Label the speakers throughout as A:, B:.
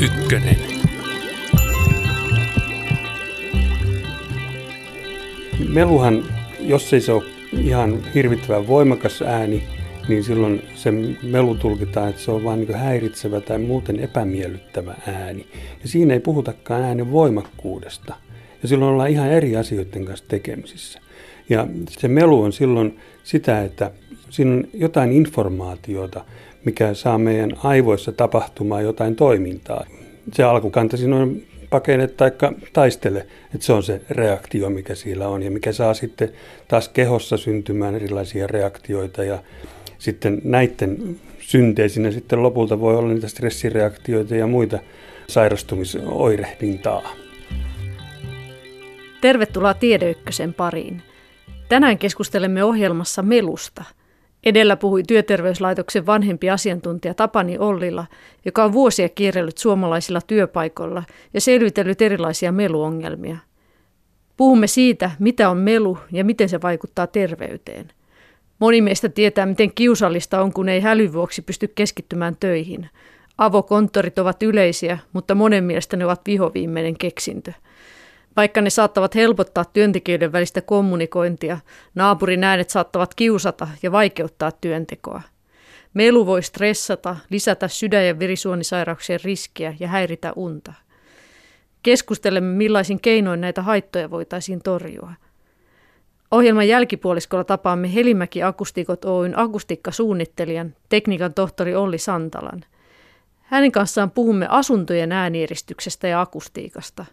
A: ykkönen.
B: Meluhan, jos ei se ole ihan hirvittävän voimakas ääni, niin silloin se melu tulkitaan, että se on vain niin häiritsevä tai muuten epämiellyttävä ääni. Ja siinä ei puhutakaan äänen voimakkuudesta. Ja silloin ollaan ihan eri asioiden kanssa tekemisissä. Ja se melu on silloin sitä, että siinä on jotain informaatiota, mikä saa meidän aivoissa tapahtumaan jotain toimintaa. Se alkukanta siinä on pakene tai taistele, että se on se reaktio, mikä siellä on ja mikä saa sitten taas kehossa syntymään erilaisia reaktioita ja sitten näiden synteisinä sitten lopulta voi olla niitä stressireaktioita ja muita sairastumisoirehdintaa.
C: Tervetuloa Tiedeykkösen pariin. Tänään keskustelemme ohjelmassa melusta. Edellä puhui Työterveyslaitoksen vanhempi asiantuntija Tapani Ollila, joka on vuosia kierrellyt suomalaisilla työpaikoilla ja selvitellyt erilaisia meluongelmia. Puhumme siitä, mitä on melu ja miten se vaikuttaa terveyteen. Moni meistä tietää, miten kiusallista on, kun ei hälyn vuoksi pysty keskittymään töihin. Avokonttorit ovat yleisiä, mutta monen mielestä ne ovat vihoviimeinen keksintö. Vaikka ne saattavat helpottaa työntekijöiden välistä kommunikointia, naapurin äänet saattavat kiusata ja vaikeuttaa työntekoa. Melu voi stressata, lisätä sydän- ja verisuonisairauksien riskiä ja häiritä unta. Keskustelemme, millaisin keinoin näitä haittoja voitaisiin torjua – Ohjelman jälkipuoliskolla tapaamme Helimäki Akustikot Oyn akustiikkasuunnittelijan, tekniikan tohtori Olli Santalan. Hänen kanssaan puhumme asuntojen äänieristyksestä ja akustiikasta.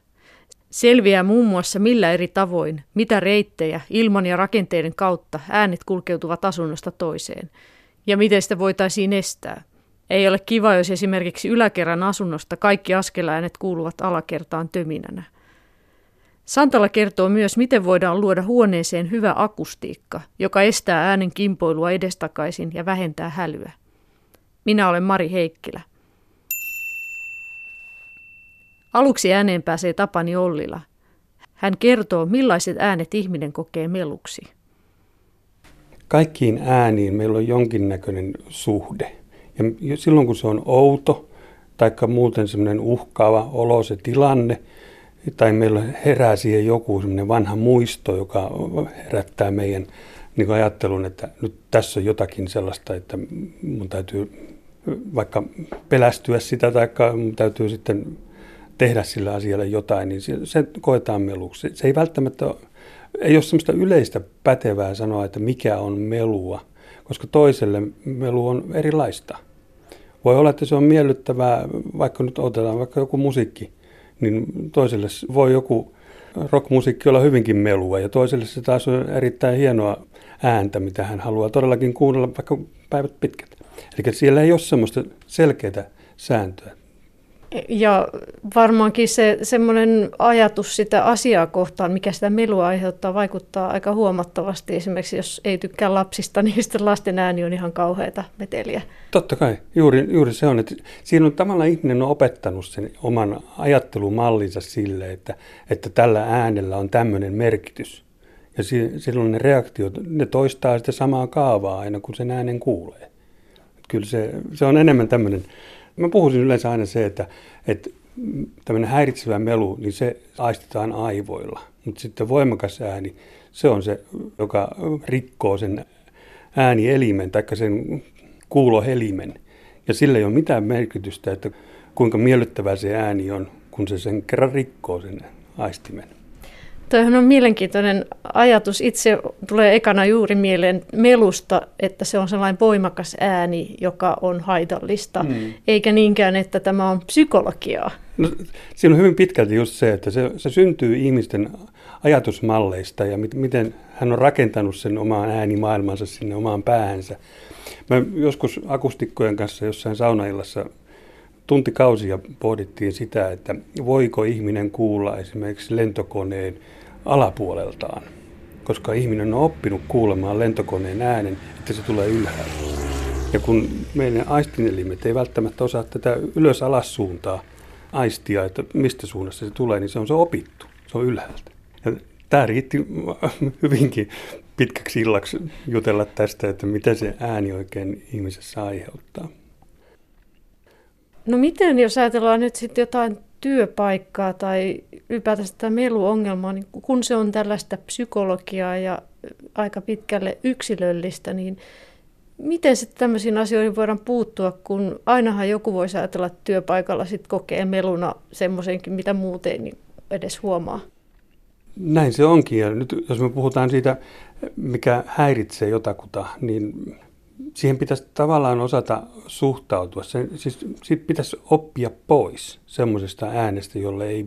C: Selviää muun muassa millä eri tavoin, mitä reittejä ilman ja rakenteiden kautta äänet kulkeutuvat asunnosta toiseen ja miten sitä voitaisiin estää. Ei ole kiva, jos esimerkiksi yläkerran asunnosta kaikki askeläänet kuuluvat alakertaan töminänä. Santala kertoo myös, miten voidaan luoda huoneeseen hyvä akustiikka, joka estää äänen kimpoilua edestakaisin ja vähentää hälyä. Minä olen Mari Heikkilä. Aluksi ääneen pääsee Tapani Ollila. Hän kertoo, millaiset äänet ihminen kokee meluksi.
B: Kaikkiin ääniin meillä on jonkinnäköinen suhde. Ja silloin kun se on outo, tai muuten semmoinen uhkaava olo se tilanne – tai meillä herää siihen joku semmoinen vanha muisto, joka herättää meidän niin ajattelun, että nyt tässä on jotakin sellaista, että mun täytyy vaikka pelästyä sitä tai mun täytyy sitten tehdä sillä asialla jotain, niin se koetaan meluksi. Se ei välttämättä ei ole semmoista yleistä pätevää sanoa, että mikä on melua, koska toiselle melu on erilaista. Voi olla, että se on miellyttävää, vaikka nyt otetaan vaikka joku musiikki, niin toiselle voi joku rockmusiikki olla hyvinkin melua ja toiselle se taas on erittäin hienoa ääntä, mitä hän haluaa todellakin kuunnella vaikka päivät pitkät. Eli siellä ei ole semmoista selkeää sääntöä.
C: Ja varmaankin se semmoinen ajatus sitä asiaa kohtaan, mikä sitä melua aiheuttaa, vaikuttaa aika huomattavasti. Esimerkiksi jos ei tykkää lapsista, niin sitten lasten ääni on ihan kauheita meteliä.
B: Totta kai, juuri, juuri se on. Että siinä on tavallaan ihminen on opettanut sen oman ajattelumallinsa sille, että, että tällä äänellä on tämmöinen merkitys. Ja silloin ne reaktiot, ne toistaa sitä samaa kaavaa aina, kun sen äänen kuulee. Kyllä se, se on enemmän tämmöinen Mä puhuisin yleensä aina se, että, että tämmöinen häiritsevä melu, niin se aistetaan aivoilla. Mutta sitten voimakas ääni, se on se, joka rikkoo sen äänielimen tai sen kuulohelimen. Ja sillä ei ole mitään merkitystä, että kuinka miellyttävää se ääni on, kun se sen kerran rikkoo sen aistimen.
C: Toihan on mielenkiintoinen ajatus. Itse tulee ekana juuri mieleen melusta, että se on sellainen voimakas ääni, joka on haitallista, mm. eikä niinkään, että tämä on psykologiaa.
B: No, siinä on hyvin pitkälti just se, että se, se syntyy ihmisten ajatusmalleista ja miten hän on rakentanut sen omaan äänimaailmansa sinne omaan päähänsä. Mä joskus akustikkojen kanssa jossain saunaillassa tuntikausia pohdittiin sitä, että voiko ihminen kuulla esimerkiksi lentokoneen alapuoleltaan, koska ihminen on oppinut kuulemaan lentokoneen äänen, että se tulee ylhäältä. Ja kun meidän aistinelimet ei välttämättä osaa tätä ylös-alas suuntaa aistia, että mistä suunnassa se tulee, niin se on se opittu, se on ylhäältä. Ja tämä riitti hyvinkin pitkäksi illaksi jutella tästä, että mitä se ääni oikein ihmisessä aiheuttaa.
C: No miten, jos ajatellaan nyt sitten jotain työpaikkaa tai ylipäätään sitä meluongelmaa, niin kun se on tällaista psykologiaa ja aika pitkälle yksilöllistä, niin miten sitten tämmöisiin asioihin voidaan puuttua, kun ainahan joku voi ajatella, että työpaikalla sitten kokee meluna semmoisenkin, mitä muuten niin edes huomaa.
B: Näin se onkin. Ja nyt jos me puhutaan siitä, mikä häiritsee jotakuta, niin siihen pitäisi tavallaan osata suhtautua. Se, siis siitä pitäisi oppia pois semmoisesta äänestä, jolle ei,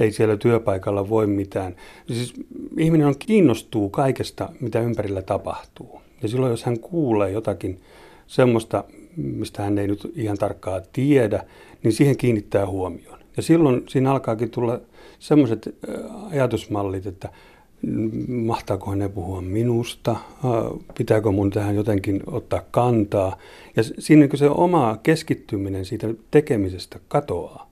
B: ei siellä työpaikalla voi mitään. Siis ihminen on kiinnostuu kaikesta, mitä ympärillä tapahtuu. Ja silloin, jos hän kuulee jotakin semmoista, mistä hän ei nyt ihan tarkkaa tiedä, niin siihen kiinnittää huomioon. Ja silloin siinä alkaakin tulla semmoiset ajatusmallit, että mahtaako ne puhua minusta, pitääkö mun tähän jotenkin ottaa kantaa. Ja siinä se oma keskittyminen siitä tekemisestä katoaa.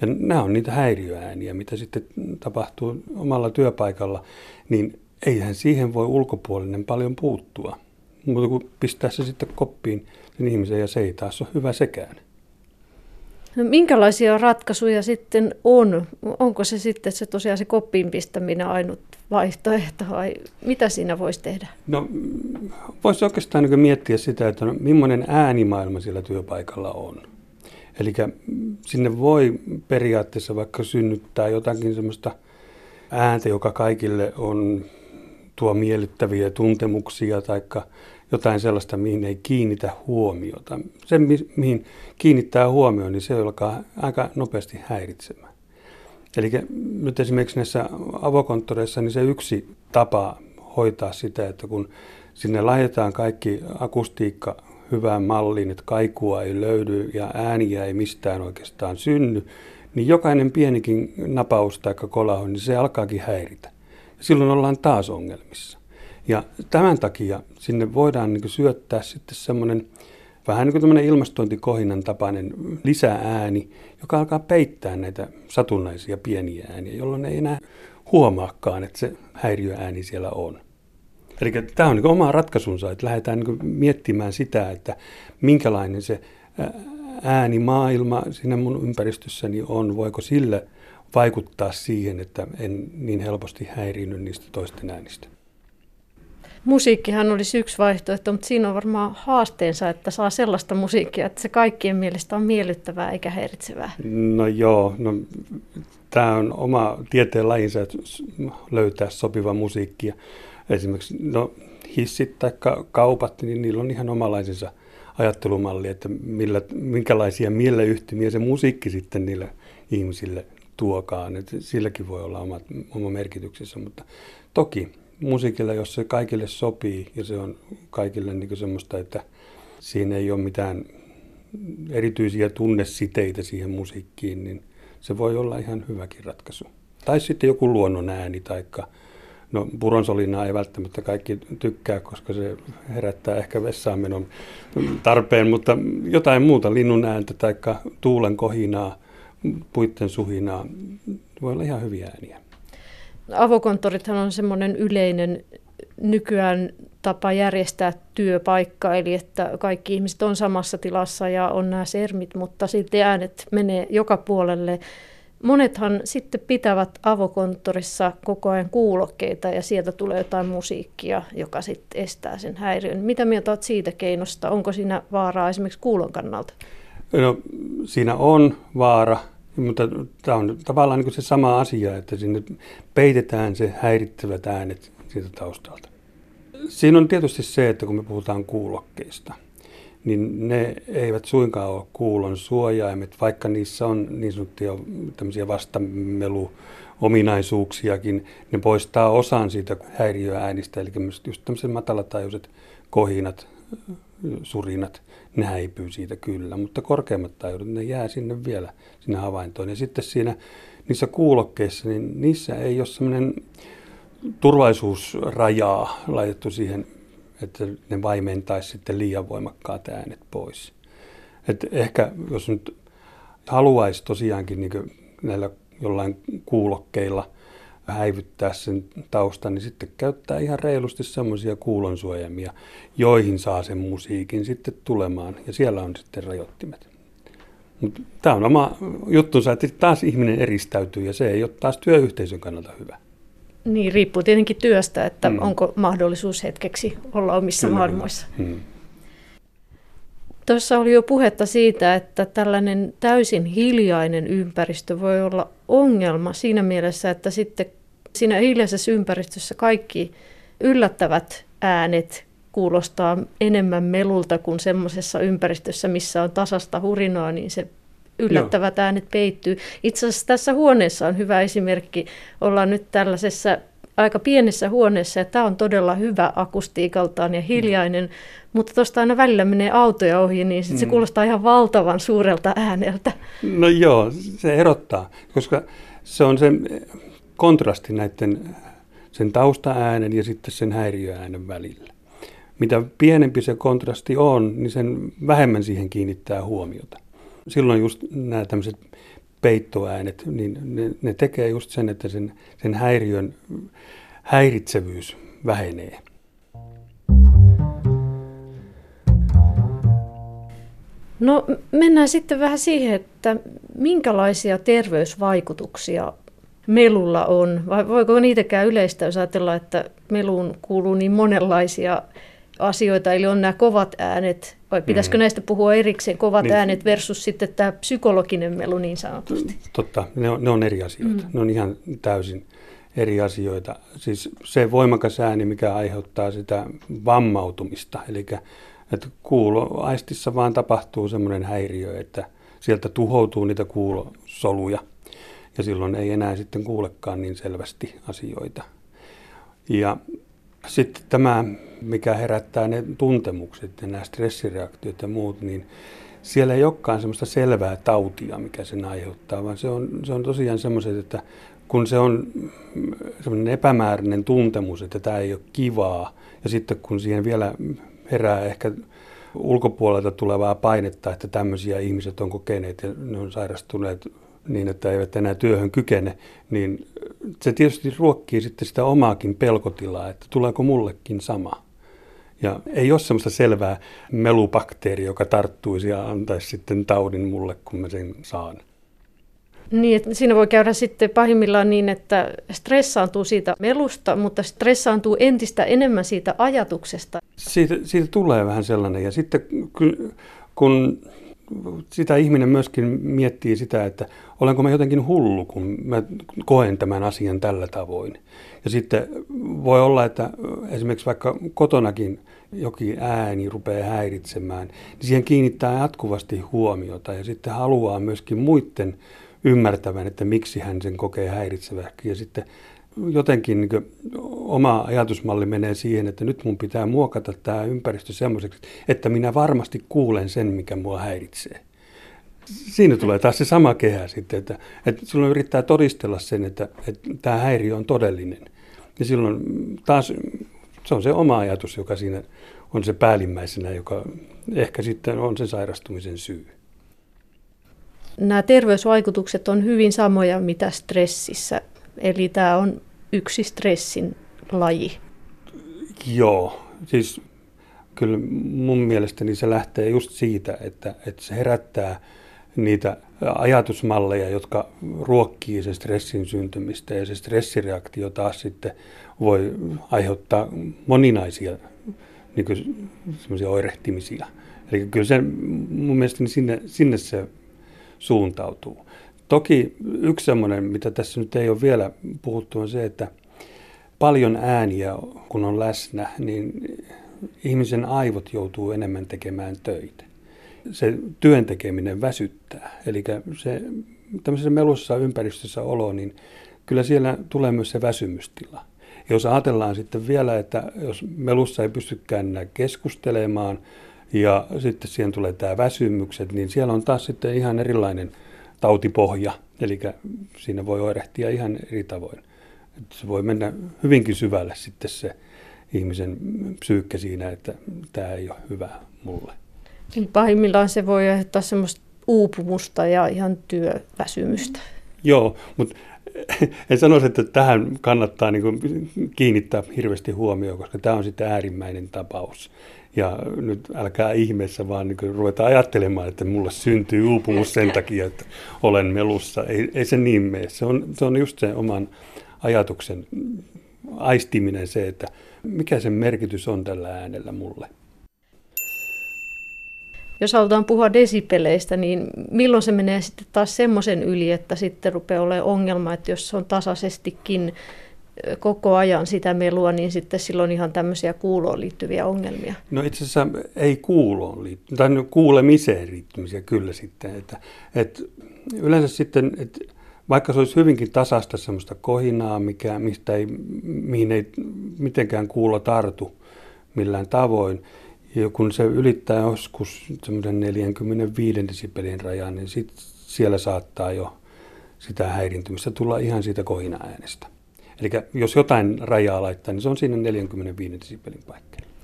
B: Ja nämä on niitä häiriöääniä, mitä sitten tapahtuu omalla työpaikalla, niin eihän siihen voi ulkopuolinen paljon puuttua. Mutta kun pistää se sitten koppiin sen ihmisen ja se ei taas ole hyvä sekään.
C: Minkälaisia ratkaisuja sitten on? Onko se sitten se tosiaan se koppiin pistäminen ainut vaihtoehto vai mitä siinä voisi tehdä?
B: No voisi oikeastaan niin miettiä sitä, että no, millainen äänimaailma siellä työpaikalla on. Eli sinne voi periaatteessa vaikka synnyttää jotakin sellaista ääntä, joka kaikille on tuo miellyttäviä tuntemuksia tai jotain sellaista, mihin ei kiinnitä huomiota. Se, mihin kiinnittää huomioon, niin se alkaa aika nopeasti häiritsemään. Eli nyt esimerkiksi näissä avokonttoreissa, niin se yksi tapa hoitaa sitä, että kun sinne laitetaan kaikki akustiikka hyvään malliin, että kaikua ei löydy ja ääniä ei mistään oikeastaan synny, niin jokainen pienikin napaus tai kolaho, niin se alkaakin häiritä. Silloin ollaan taas ongelmissa. Ja tämän takia sinne voidaan niin syöttää sitten semmoinen vähän niin kuin ilmastointikohinnan tapainen lisääni, joka alkaa peittää näitä satunnaisia pieniä ääniä, jolloin ei enää huomaakaan, että se häiriöääni siellä on. Eli tämä on niin oma ratkaisunsa, että lähdetään niin miettimään sitä, että minkälainen se äänimaailma siinä mun ympäristössäni on, voiko sille vaikuttaa siihen, että en niin helposti häiriinny niistä toisten äänistä.
C: Musiikkihan olisi yksi vaihtoehto, mutta siinä on varmaan haasteensa, että saa sellaista musiikkia, että se kaikkien mielestä on miellyttävää eikä häiritsevää.
B: No joo, no, tämä on oma tieteen lajinsa, että löytää sopiva musiikkia. Esimerkiksi no, hissit tai kaupat, niin niillä on ihan omalaisensa ajattelumalli, että millä, minkälaisia mieleyhtymiä se musiikki sitten niille ihmisille tuokaan. Että silläkin voi olla oma, oma merkityksensä, mutta toki musiikilla, jos se kaikille sopii ja se on kaikille niin semmoista, että siinä ei ole mitään erityisiä tunnesiteitä siihen musiikkiin, niin se voi olla ihan hyväkin ratkaisu. Tai sitten joku luonnon ääni, taikka no puronsolinaa ei välttämättä kaikki tykkää, koska se herättää ehkä vessaan tarpeen, mutta jotain muuta, linnun ääntä tai tuulen kohinaa, puitten suhinaa, voi olla ihan hyviä ääniä.
C: Avokonttorithan on semmoinen yleinen nykyään tapa järjestää työpaikka, eli että kaikki ihmiset on samassa tilassa ja on nämä sermit, mutta silti äänet menee joka puolelle. Monethan sitten pitävät avokonttorissa koko ajan kuulokkeita ja sieltä tulee jotain musiikkia, joka sitten estää sen häiriön. Mitä mieltä olet siitä keinosta? Onko siinä vaaraa esimerkiksi kuulon kannalta?
B: No, siinä on vaara, mutta tämä on tavallaan niin se sama asia, että sinne peitetään se häirittävät äänet siitä taustalta. Siinä on tietysti se, että kun me puhutaan kuulokkeista, niin ne eivät suinkaan ole kuulon suojaimet, vaikka niissä on niin sanottuja tämmöisiä vastamelu ominaisuuksiakin, ne poistaa osan siitä häiriöäänistä, eli just tämmöiset matalataajuiset kohinat, surinat, ne häipyy siitä kyllä, mutta korkeammat taajuudet, ne jää sinne vielä sinne havaintoon. Ja sitten siinä niissä kuulokkeissa, niin niissä ei ole semmoinen turvallisuusrajaa laitettu siihen, että ne vaimentaisi sitten liian voimakkaat äänet pois. Et ehkä jos nyt haluaisi tosiaankin niin näillä jollain kuulokkeilla häivyttää sen taustan, niin sitten käyttää ihan reilusti semmoisia kuulonsuojamia, joihin saa sen musiikin sitten tulemaan. Ja siellä on sitten rajoittimet. Mutta tämä on oma juttunsa, että taas ihminen eristäytyy ja se ei ole taas työyhteisön kannalta hyvä.
C: Niin, riippuu tietenkin työstä, että mm. onko mahdollisuus hetkeksi olla omissa Kyllä, maailmoissa. Mm. Tuossa oli jo puhetta siitä, että tällainen täysin hiljainen ympäristö voi olla ongelma siinä mielessä, että sitten siinä hiljaisessa ympäristössä kaikki yllättävät äänet kuulostaa enemmän melulta kuin semmoisessa ympäristössä, missä on tasasta hurinaa, niin se yllättävät Joo. äänet peittyy. Itse asiassa tässä huoneessa on hyvä esimerkki. Ollaan nyt tällaisessa aika pienessä huoneessa ja tämä on todella hyvä akustiikaltaan ja hiljainen, mm. mutta tuosta aina välillä menee autoja ohi, niin sit se mm. kuulostaa ihan valtavan suurelta ääneltä.
B: No joo, se erottaa, koska se on se kontrasti näiden sen taustaäänen ja sitten sen häiriöäänen välillä. Mitä pienempi se kontrasti on, niin sen vähemmän siihen kiinnittää huomiota. Silloin just nämä tämmöiset peittoäänet, niin ne, ne tekee just sen, että sen, sen häiriön häiritsevyys vähenee.
C: No mennään sitten vähän siihen, että minkälaisia terveysvaikutuksia melulla on, vai voiko niitäkään yleistä, jos ajatellaan, että meluun kuuluu niin monenlaisia asioita, eli on nämä kovat äänet, vai pitäisikö mm. näistä puhua erikseen, kovat niin. äänet versus sitten tämä psykologinen melu niin sanotusti?
B: Totta, ne on, ne on eri asioita, mm. ne on ihan täysin eri asioita. Siis se voimakas ääni, mikä aiheuttaa sitä vammautumista, eli että kuuloaistissa vaan tapahtuu semmoinen häiriö, että sieltä tuhoutuu niitä kuulosoluja – ja silloin ei enää sitten kuulekaan niin selvästi asioita. Ja sitten tämä, mikä herättää ne tuntemukset ja nämä stressireaktiot ja muut, niin siellä ei olekaan semmoista selvää tautia, mikä sen aiheuttaa, vaan se on, se on tosiaan semmoiset, että kun se on semmoinen epämääräinen tuntemus, että tämä ei ole kivaa, ja sitten kun siihen vielä herää ehkä ulkopuolelta tulevaa painetta, että tämmöisiä ihmiset on kokeneet ja ne on sairastuneet niin, että eivät enää työhön kykene, niin se tietysti ruokkii sitten sitä omaakin pelkotilaa, että tuleeko mullekin sama. Ja ei ole semmoista selvää melubakteeria, joka tarttuisi ja antaisi sitten taudin mulle, kun mä sen saan.
C: Niin, että siinä voi käydä sitten pahimmillaan niin, että stressaantuu siitä melusta, mutta stressaantuu entistä enemmän siitä ajatuksesta.
B: Siitä, siitä tulee vähän sellainen. Ja sitten kun sitä ihminen myöskin miettii sitä, että olenko mä jotenkin hullu, kun mä koen tämän asian tällä tavoin. Ja sitten voi olla, että esimerkiksi vaikka kotonakin jokin ääni rupeaa häiritsemään, niin siihen kiinnittää jatkuvasti huomiota ja sitten haluaa myöskin muiden ymmärtävän, että miksi hän sen kokee häiritseväksi. Ja sitten jotenkin niin oma ajatusmalli menee siihen, että nyt mun pitää muokata tämä ympäristö semmoiseksi, että minä varmasti kuulen sen, mikä mua häiritsee. Siinä tulee taas se sama kehä sitten, että, että silloin yrittää todistella sen, että, että tämä häiriö on todellinen. Ja silloin taas se on se oma ajatus, joka siinä on se päällimmäisenä, joka ehkä sitten on se sairastumisen syy.
C: Nämä terveysvaikutukset on hyvin samoja, mitä stressissä Eli tämä on yksi stressin laji.
B: Joo, siis kyllä mun mielestäni se lähtee just siitä, että, että se herättää niitä ajatusmalleja, jotka ruokkii sen stressin syntymistä ja se stressireaktio taas sitten voi aiheuttaa moninaisia niin kuin, oirehtimisia. Eli kyllä se mun mielestäni sinne, sinne se suuntautuu. Toki yksi semmoinen, mitä tässä nyt ei ole vielä puhuttu, on se, että paljon ääniä kun on läsnä, niin ihmisen aivot joutuu enemmän tekemään töitä. Se työn tekeminen väsyttää. Eli se tämmöisessä melussa ympäristössä olo, niin kyllä siellä tulee myös se väsymystila. Jos ajatellaan sitten vielä, että jos melussa ei pystykään keskustelemaan ja sitten siihen tulee tämä väsymykset, niin siellä on taas sitten ihan erilainen – tautipohja, eli siinä voi oirehtia ihan eri tavoin. Se voi mennä hyvinkin syvälle sitten se ihmisen psyykkä siinä, että tämä ei ole hyvä mulle.
C: Eli pahimmillaan se voi aiheuttaa semmoista uupumusta ja ihan työväsymystä.
B: Joo, mutta en sanoisi, että tähän kannattaa niin kuin kiinnittää hirveästi huomioon, koska tämä on sitten äärimmäinen tapaus. Ja nyt älkää ihmeessä vaan niin ruveta ajattelemaan, että mulle syntyy uupumus sen takia, että olen melussa. Ei, ei se niin mene. Se on, se on just se oman ajatuksen aistiminen se, että mikä sen merkitys on tällä äänellä mulle.
C: Jos halutaan puhua desipeleistä, niin milloin se menee sitten taas semmoisen yli, että sitten rupeaa olemaan ongelma, että jos se on tasaisestikin koko ajan sitä melua, niin sitten silloin ihan tämmöisiä kuuloon liittyviä ongelmia.
B: No itse asiassa ei kuuloon liittyviä, tai kuulemiseen liittymisiä kyllä sitten. Että, että yleensä sitten, että vaikka se olisi hyvinkin tasasta semmoista kohinaa, mikä, mistä ei, mihin ei mitenkään kuulo tartu millään tavoin, ja kun se ylittää joskus semmoisen 45 desibelin rajan, niin sit siellä saattaa jo sitä häirintymistä tulla ihan siitä kohina-äänestä. Eli jos jotain rajaa laittaa, niin se on siinä 45 desibelin paikkeilla.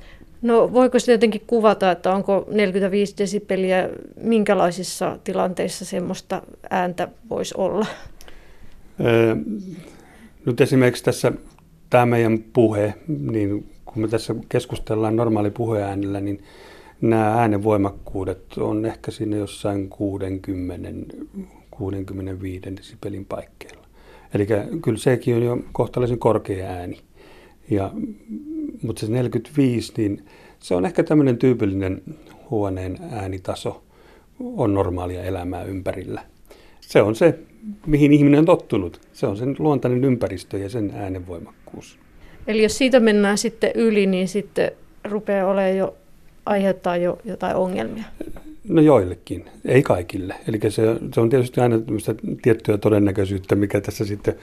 C: No voiko se jotenkin kuvata, että onko 45 desibeliä, minkälaisissa tilanteissa semmoista ääntä voisi olla?
B: Öö, nyt esimerkiksi tässä tämä meidän puhe, niin kun me tässä keskustellaan normaali puheäänellä, niin nämä äänenvoimakkuudet on ehkä siinä jossain 60, 65 desibelin paikkeilla. Eli kyllä sekin on jo kohtalaisen korkea ääni. Ja, mutta se 45, niin se on ehkä tämmöinen tyypillinen huoneen äänitaso, on normaalia elämää ympärillä. Se on se, mihin ihminen on tottunut. Se on sen luontainen ympäristö ja sen äänenvoimakkuus.
C: Eli jos siitä mennään sitten yli, niin sitten rupeaa olemaan jo, aiheuttaa jo jotain ongelmia.
B: No joillekin, ei kaikille. Eli se, se on tietysti aina tiettyä todennäköisyyttä, mikä tässä sitten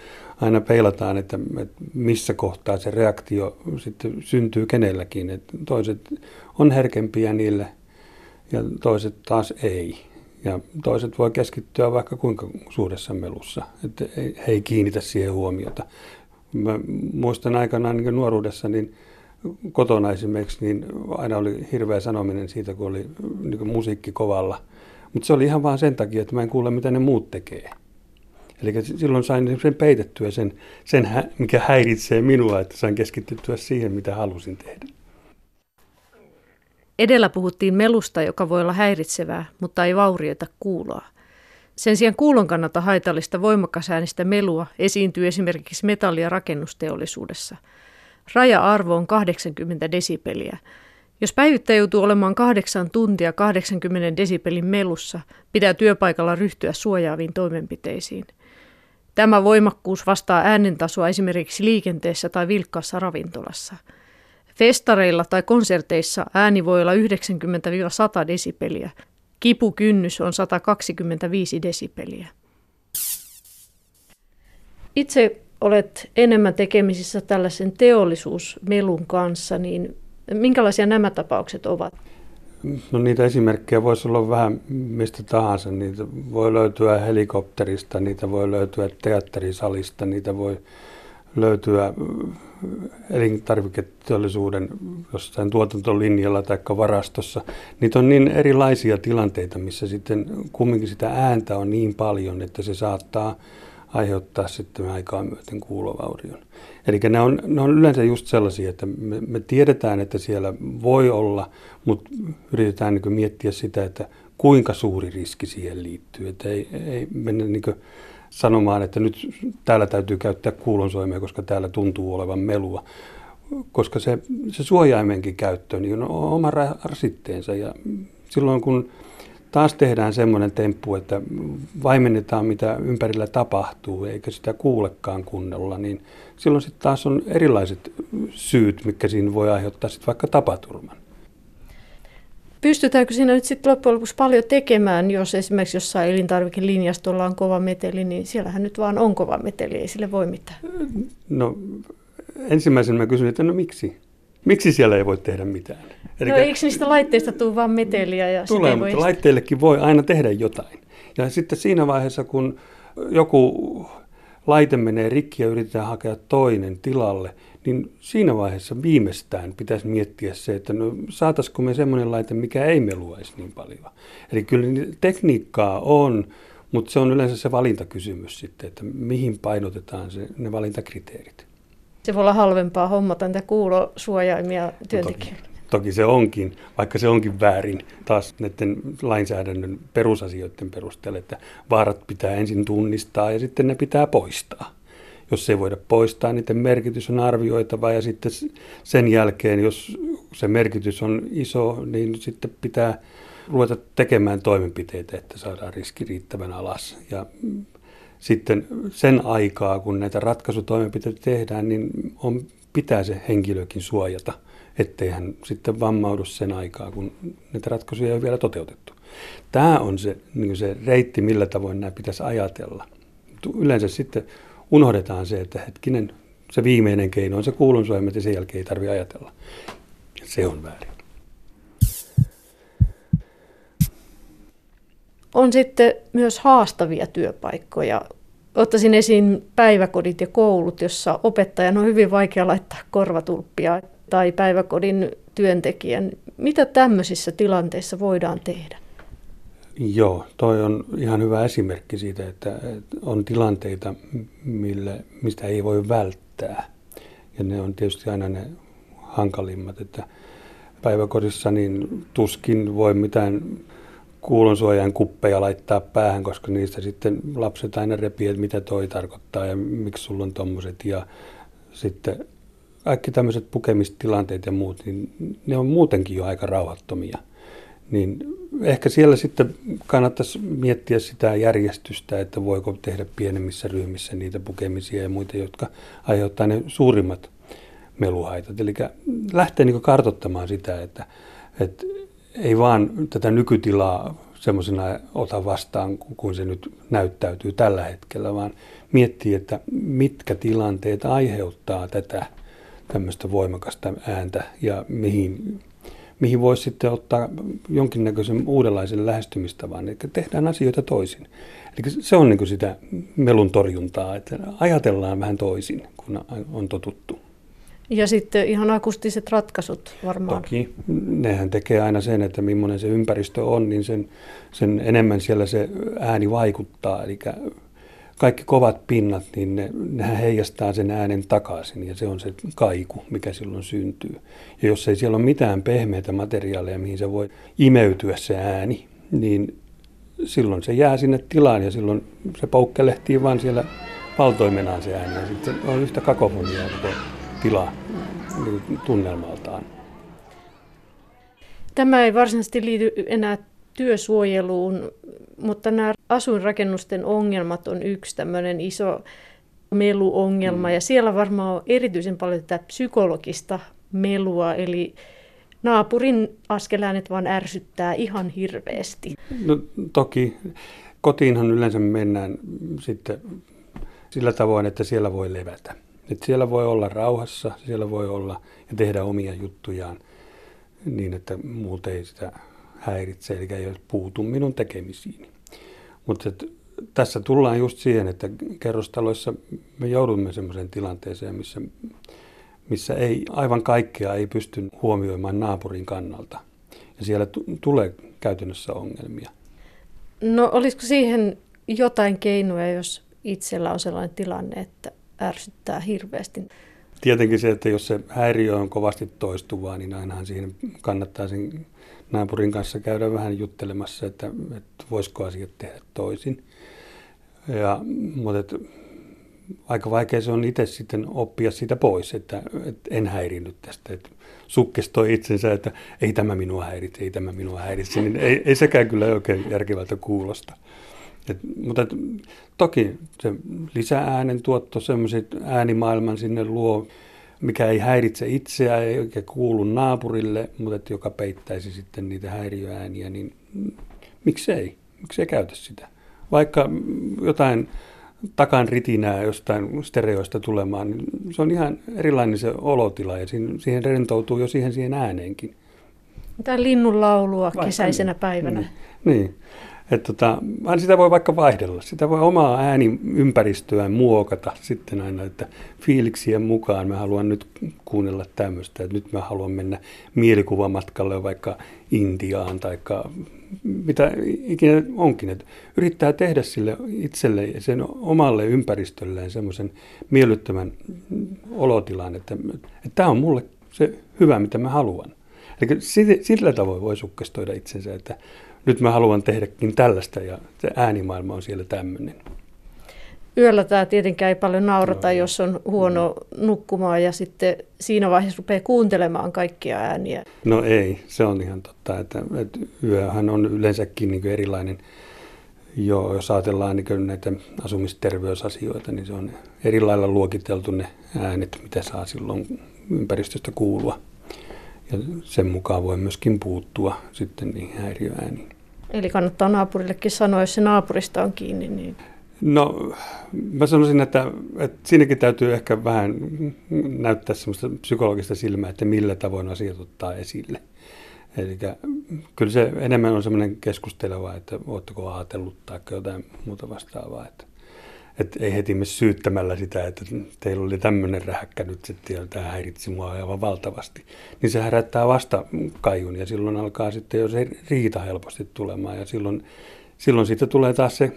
B: aina peilataan, että, että missä kohtaa se reaktio sitten syntyy kenelläkin. Että toiset on herkempiä niille ja toiset taas ei. Ja toiset voi keskittyä vaikka kuinka suuressa melussa, että he ei kiinnitä siihen huomiota. Mä muistan aikanaan niin nuoruudessa, niin kotona esimerkiksi, niin aina oli hirveä sanominen siitä, kun oli niin musiikki kovalla. Mutta se oli ihan vaan sen takia, että mä en kuule, mitä ne muut tekee. Eli silloin sain sen peitettyä, sen, sen, mikä häiritsee minua, että sain keskittyä siihen, mitä halusin tehdä.
C: Edellä puhuttiin melusta, joka voi olla häiritsevää, mutta ei vaurioita kuuloa. Sen sijaan kuulon kannalta haitallista voimakasäänistä melua esiintyy esimerkiksi metalli- ja rakennusteollisuudessa. Raja-arvo on 80 desibeliä. Jos päivittäjä joutuu olemaan kahdeksan tuntia 80 desibelin melussa, pitää työpaikalla ryhtyä suojaaviin toimenpiteisiin. Tämä voimakkuus vastaa äänentasoa esimerkiksi liikenteessä tai vilkkaassa ravintolassa. Festareilla tai konserteissa ääni voi olla 90-100 desibeliä, Kipukynnys on 125 desibeliä. Itse olet enemmän tekemisissä tällaisen teollisuusmelun kanssa, niin minkälaisia nämä tapaukset ovat?
B: No niitä esimerkkejä voisi olla vähän mistä tahansa. Niitä voi löytyä helikopterista, niitä voi löytyä teatterisalista, niitä voi löytyä elintarviketeollisuuden jossain tuotantolinjalla tai varastossa. Niitä on niin erilaisia tilanteita, missä sitten kumminkin sitä ääntä on niin paljon, että se saattaa aiheuttaa sitten aikaa myöten kuulovaurion. Eli ne on, ne on yleensä just sellaisia, että me, me tiedetään, että siellä voi olla, mutta yritetään niin miettiä sitä, että kuinka suuri riski siihen liittyy. Että ei, ei mennä niin sanomaan, että nyt täällä täytyy käyttää kuulonsoimia, koska täällä tuntuu olevan melua. Koska se, se suojaimenkin käyttö niin on oma rasitteensa ja silloin kun taas tehdään semmoinen temppu, että vaimennetaan mitä ympärillä tapahtuu eikä sitä kuulekaan kunnolla, niin silloin sitten taas on erilaiset syyt, mitkä siinä voi aiheuttaa sitten vaikka tapaturman.
C: Pystytäänkö siinä nyt sitten loppujen lopuksi paljon tekemään, jos esimerkiksi jossain elintarvikelinjastolla on kova meteli, niin siellähän nyt vaan on kova meteli, ei sille voi mitään.
B: No ensimmäisenä mä kysyin, että no miksi? Miksi siellä ei voi tehdä mitään?
C: Eli no eikö niistä laitteista tule vaan meteliä? Ja
B: tulee, mutta voi laitteillekin voi aina tehdä jotain. Ja sitten siinä vaiheessa, kun joku laite menee rikki ja yritetään hakea toinen tilalle, niin siinä vaiheessa viimeistään pitäisi miettiä se, että no saataisiko me semmoinen laite, mikä ei meluaisi niin paljon. Eli kyllä tekniikkaa on, mutta se on yleensä se valintakysymys sitten, että mihin painotetaan se, ne valintakriteerit.
C: Se voi olla halvempaa hommata niitä kuulosuojaimia työntekijöille.
B: toki se onkin, vaikka se onkin väärin taas näiden lainsäädännön perusasioiden perusteella, että vaarat pitää ensin tunnistaa ja sitten ne pitää poistaa. Jos ei voida poistaa, niiden merkitys on arvioitava ja sitten sen jälkeen, jos se merkitys on iso, niin sitten pitää ruveta tekemään toimenpiteitä, että saadaan riski riittävän alas. Ja sitten sen aikaa, kun näitä ratkaisutoimenpiteitä tehdään, niin on, pitää se henkilökin suojata, ettei hän sitten vammaudu sen aikaa, kun näitä ratkaisuja ei ole vielä toteutettu. Tämä on se, niin se reitti, millä tavoin nämä pitäisi ajatella. Yleensä sitten unohdetaan se, että hetkinen, se viimeinen keino on se kuulunsuojelma, ja sen jälkeen ei tarvitse ajatella. Se on väärin.
C: On sitten myös haastavia työpaikkoja. Ottaisin esiin päiväkodit ja koulut, jossa opettajan on hyvin vaikea laittaa korvatulppia tai päiväkodin työntekijän. Mitä tämmöisissä tilanteissa voidaan tehdä?
B: Joo, toi on ihan hyvä esimerkki siitä, että on tilanteita, mille, mistä ei voi välttää. Ja ne on tietysti aina ne hankalimmat, että päiväkodissa niin tuskin voi mitään kuulonsuojan kuppeja laittaa päähän, koska niistä sitten lapset aina repii, että mitä toi tarkoittaa ja miksi sulla on tommoset. Ja sitten kaikki tämmöiset pukemistilanteet ja muut, niin ne on muutenkin jo aika rauhattomia. Niin ehkä siellä sitten kannattaisi miettiä sitä järjestystä, että voiko tehdä pienemmissä ryhmissä niitä pukemisia ja muita, jotka aiheuttaa ne suurimmat meluhaitat. Eli lähtee niin kartottamaan sitä, että, että ei vaan tätä nykytilaa semmoisena ota vastaan kuin se nyt näyttäytyy tällä hetkellä, vaan miettii, että mitkä tilanteet aiheuttaa tätä tämmöistä voimakasta ääntä ja mihin, mihin voisi sitten ottaa jonkinnäköisen uudenlaisen lähestymistavan, eli tehdään asioita toisin. Eli se on niin sitä melun torjuntaa, että ajatellaan vähän toisin kuin on totuttu.
C: Ja sitten ihan akustiset ratkaisut varmaan.
B: Toki. Nehän tekee aina sen, että millainen se ympäristö on, niin sen, sen enemmän siellä se ääni vaikuttaa. Eli kaikki kovat pinnat, niin ne, nehän heijastaa sen äänen takaisin ja se on se kaiku, mikä silloin syntyy. Ja jos ei siellä ole mitään pehmeitä materiaaleja, mihin se voi imeytyä se ääni, niin silloin se jää sinne tilaan ja silloin se poukkelehtii vaan siellä valtoimenaan se ääni ja sitten on yhtä kakofoniaa tila niin tunnelmaltaan.
C: Tämä ei varsinaisesti liity enää työsuojeluun, mutta nämä asuinrakennusten ongelmat on yksi tämmöinen iso meluongelma. Mm. Ja siellä varmaan on erityisen paljon tätä psykologista melua, eli naapurin askeläänet vaan ärsyttää ihan hirveästi.
B: No toki. Kotiinhan yleensä mennään sitten sillä tavoin, että siellä voi levätä. Että siellä voi olla rauhassa, siellä voi olla ja tehdä omia juttujaan niin, että muut ei sitä häiritse, eli ei puutu minun tekemisiini. Mutta tässä tullaan just siihen, että kerrostaloissa me joudumme sellaiseen tilanteeseen, missä, missä ei aivan kaikkea ei pysty huomioimaan naapurin kannalta. Ja siellä t- tulee käytännössä ongelmia.
C: No olisiko siihen jotain keinoja, jos itsellä on sellainen tilanne, että ärsyttää hirveästi.
B: Tietenkin se, että jos se häiriö on kovasti toistuvaa, niin ainahan siihen kannattaa sen naapurin kanssa käydä vähän juttelemassa, että, että voisiko asiat tehdä toisin. Ja, mutta et, aika vaikea se on itse sitten oppia sitä pois, että, että en häirinyt tästä. Että sukkestoi itsensä, että ei tämä minua häiritse, ei tämä minua häiritse, niin ei, ei sekään kyllä oikein järkevältä kuulosta. Et, mutta et, toki se lisääänen tuotto, semmoiset äänimaailman sinne luo, mikä ei häiritse itseä eikä kuulu naapurille, mutta et, joka peittäisi sitten niitä häiriöääniä, niin miksei? Miksei käytä sitä? Vaikka jotain takan ritinää jostain stereoista tulemaan, niin se on ihan erilainen se olotila ja siihen rentoutuu jo siihen, siihen ääneenkin.
C: Mitä linnun laulua Vaikka kesäisenä niin. päivänä.
B: Niin. niin. Että tota, sitä voi vaikka vaihdella. Sitä voi omaa ääniympäristöään muokata sitten aina, että fiiliksien mukaan mä haluan nyt kuunnella tämmöistä, että nyt mä haluan mennä mielikuvamatkalle vaikka Intiaan tai mitä ikinä onkin. Että yrittää tehdä sille itselle ja sen omalle ympäristölleen semmoisen miellyttävän olotilan, että, että tämä on mulle se hyvä, mitä mä haluan. Eli sillä tavoin voi sukkestoida itsensä, että nyt mä haluan tehdäkin tällaista ja se äänimaailma on siellä tämmöinen.
C: Yöllä tämä tietenkään ei paljon naurata, no, jos on huono no. nukkumaan ja sitten siinä vaiheessa rupeaa kuuntelemaan kaikkia ääniä.
B: No ei, se on ihan totta, että, että yöhän on yleensäkin niin erilainen. Joo, jos ajatellaan niin näitä asumisterveysasioita, niin se on eri lailla luokiteltu ne äänet, mitä saa silloin ympäristöstä kuulua. Ja sen mukaan voi myöskin puuttua sitten niihin häiriöääniin.
C: Eli kannattaa naapurillekin sanoa, jos se naapurista on kiinni. Niin...
B: No, mä sanoisin, että, että siinäkin täytyy ehkä vähän näyttää semmoista psykologista silmää, että millä tavoin asiat ottaa esille. Eli kyllä se enemmän on semmoinen keskusteleva, että oletteko ajatellut tai jotain muuta vastaavaa. Että, että ei heti me syyttämällä sitä, että teillä oli tämmöinen rähäkkä nyt sitten ja tämä häiritsi mua aivan valtavasti. Niin se herättää vasta kaiun ja silloin alkaa sitten jo se riita helposti tulemaan ja silloin, silloin siitä tulee taas se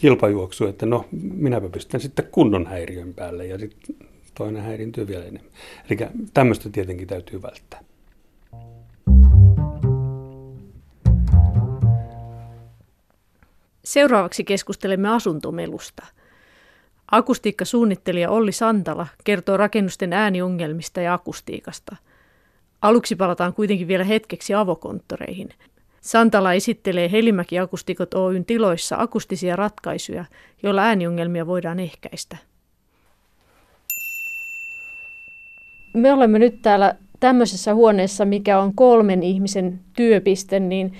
B: kilpajuoksu, että no minäpä pistän sitten kunnon häiriön päälle ja sitten toinen häirintyy vielä enemmän. Eli tämmöistä tietenkin täytyy välttää.
C: Seuraavaksi keskustelemme asuntomelusta. Akustiikkasuunnittelija Olli Santala kertoo rakennusten ääniongelmista ja akustiikasta. Aluksi palataan kuitenkin vielä hetkeksi avokonttoreihin. Santala esittelee Helimäki Akustikot Oyn tiloissa akustisia ratkaisuja, joilla ääniongelmia voidaan ehkäistä. Me olemme nyt täällä tämmöisessä huoneessa, mikä on kolmen ihmisen työpiste, niin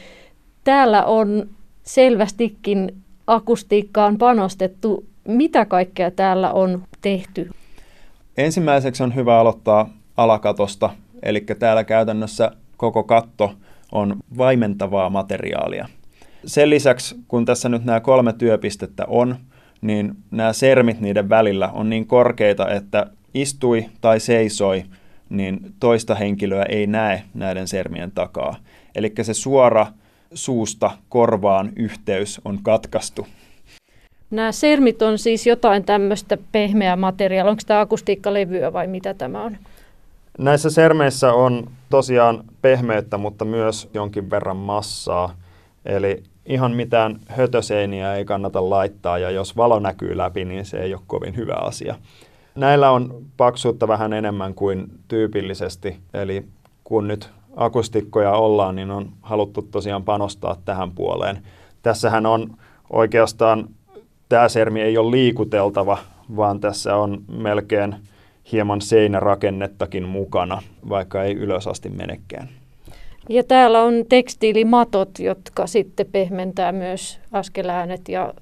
C: täällä on selvästikin akustiikkaan panostettu. Mitä kaikkea täällä on tehty?
A: Ensimmäiseksi on hyvä aloittaa alakatosta, eli täällä käytännössä koko katto on vaimentavaa materiaalia. Sen lisäksi, kun tässä nyt nämä kolme työpistettä on, niin nämä sermit niiden välillä on niin korkeita, että istui tai seisoi, niin toista henkilöä ei näe näiden sermien takaa. Eli se suora suusta korvaan yhteys on katkaistu.
C: Nämä sermit on siis jotain tämmöistä pehmeää materiaalia. Onko tämä akustiikkalevyä vai mitä tämä on?
A: Näissä sermeissä on tosiaan pehmeyttä, mutta myös jonkin verran massaa. Eli ihan mitään hötöseiniä ei kannata laittaa ja jos valo näkyy läpi, niin se ei ole kovin hyvä asia. Näillä on paksuutta vähän enemmän kuin tyypillisesti, eli kun nyt akustikkoja ollaan, niin on haluttu tosiaan panostaa tähän puoleen. Tässähän on oikeastaan, tämä sermi ei ole liikuteltava, vaan tässä on melkein hieman seinärakennettakin mukana, vaikka ei ylös asti menekään.
C: Ja täällä on tekstiilimatot, jotka sitten pehmentää myös askeläänet. Ja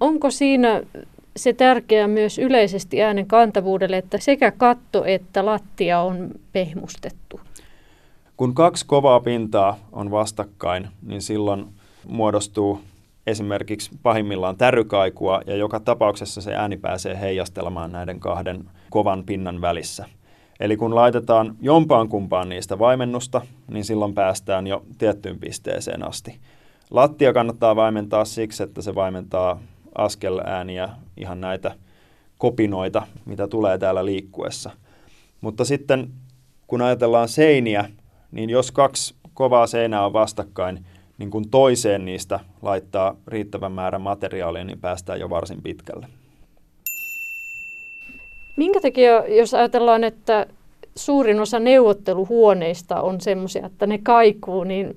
C: onko siinä se tärkeää myös yleisesti äänen kantavuudelle, että sekä katto että lattia on pehmustettu?
A: Kun kaksi kovaa pintaa on vastakkain, niin silloin muodostuu esimerkiksi pahimmillaan tärykaikua ja joka tapauksessa se ääni pääsee heijastelemaan näiden kahden kovan pinnan välissä. Eli kun laitetaan jompaan kumpaan niistä vaimennusta, niin silloin päästään jo tiettyyn pisteeseen asti. Lattia kannattaa vaimentaa siksi, että se vaimentaa askelääniä, ihan näitä kopinoita, mitä tulee täällä liikkuessa. Mutta sitten kun ajatellaan seiniä, niin jos kaksi kovaa seinää on vastakkain, niin kun toiseen niistä laittaa riittävän määrän materiaalia, niin päästään jo varsin pitkälle.
C: Minkä takia, jos ajatellaan, että suurin osa neuvotteluhuoneista on semmoisia, että ne kaikuu, niin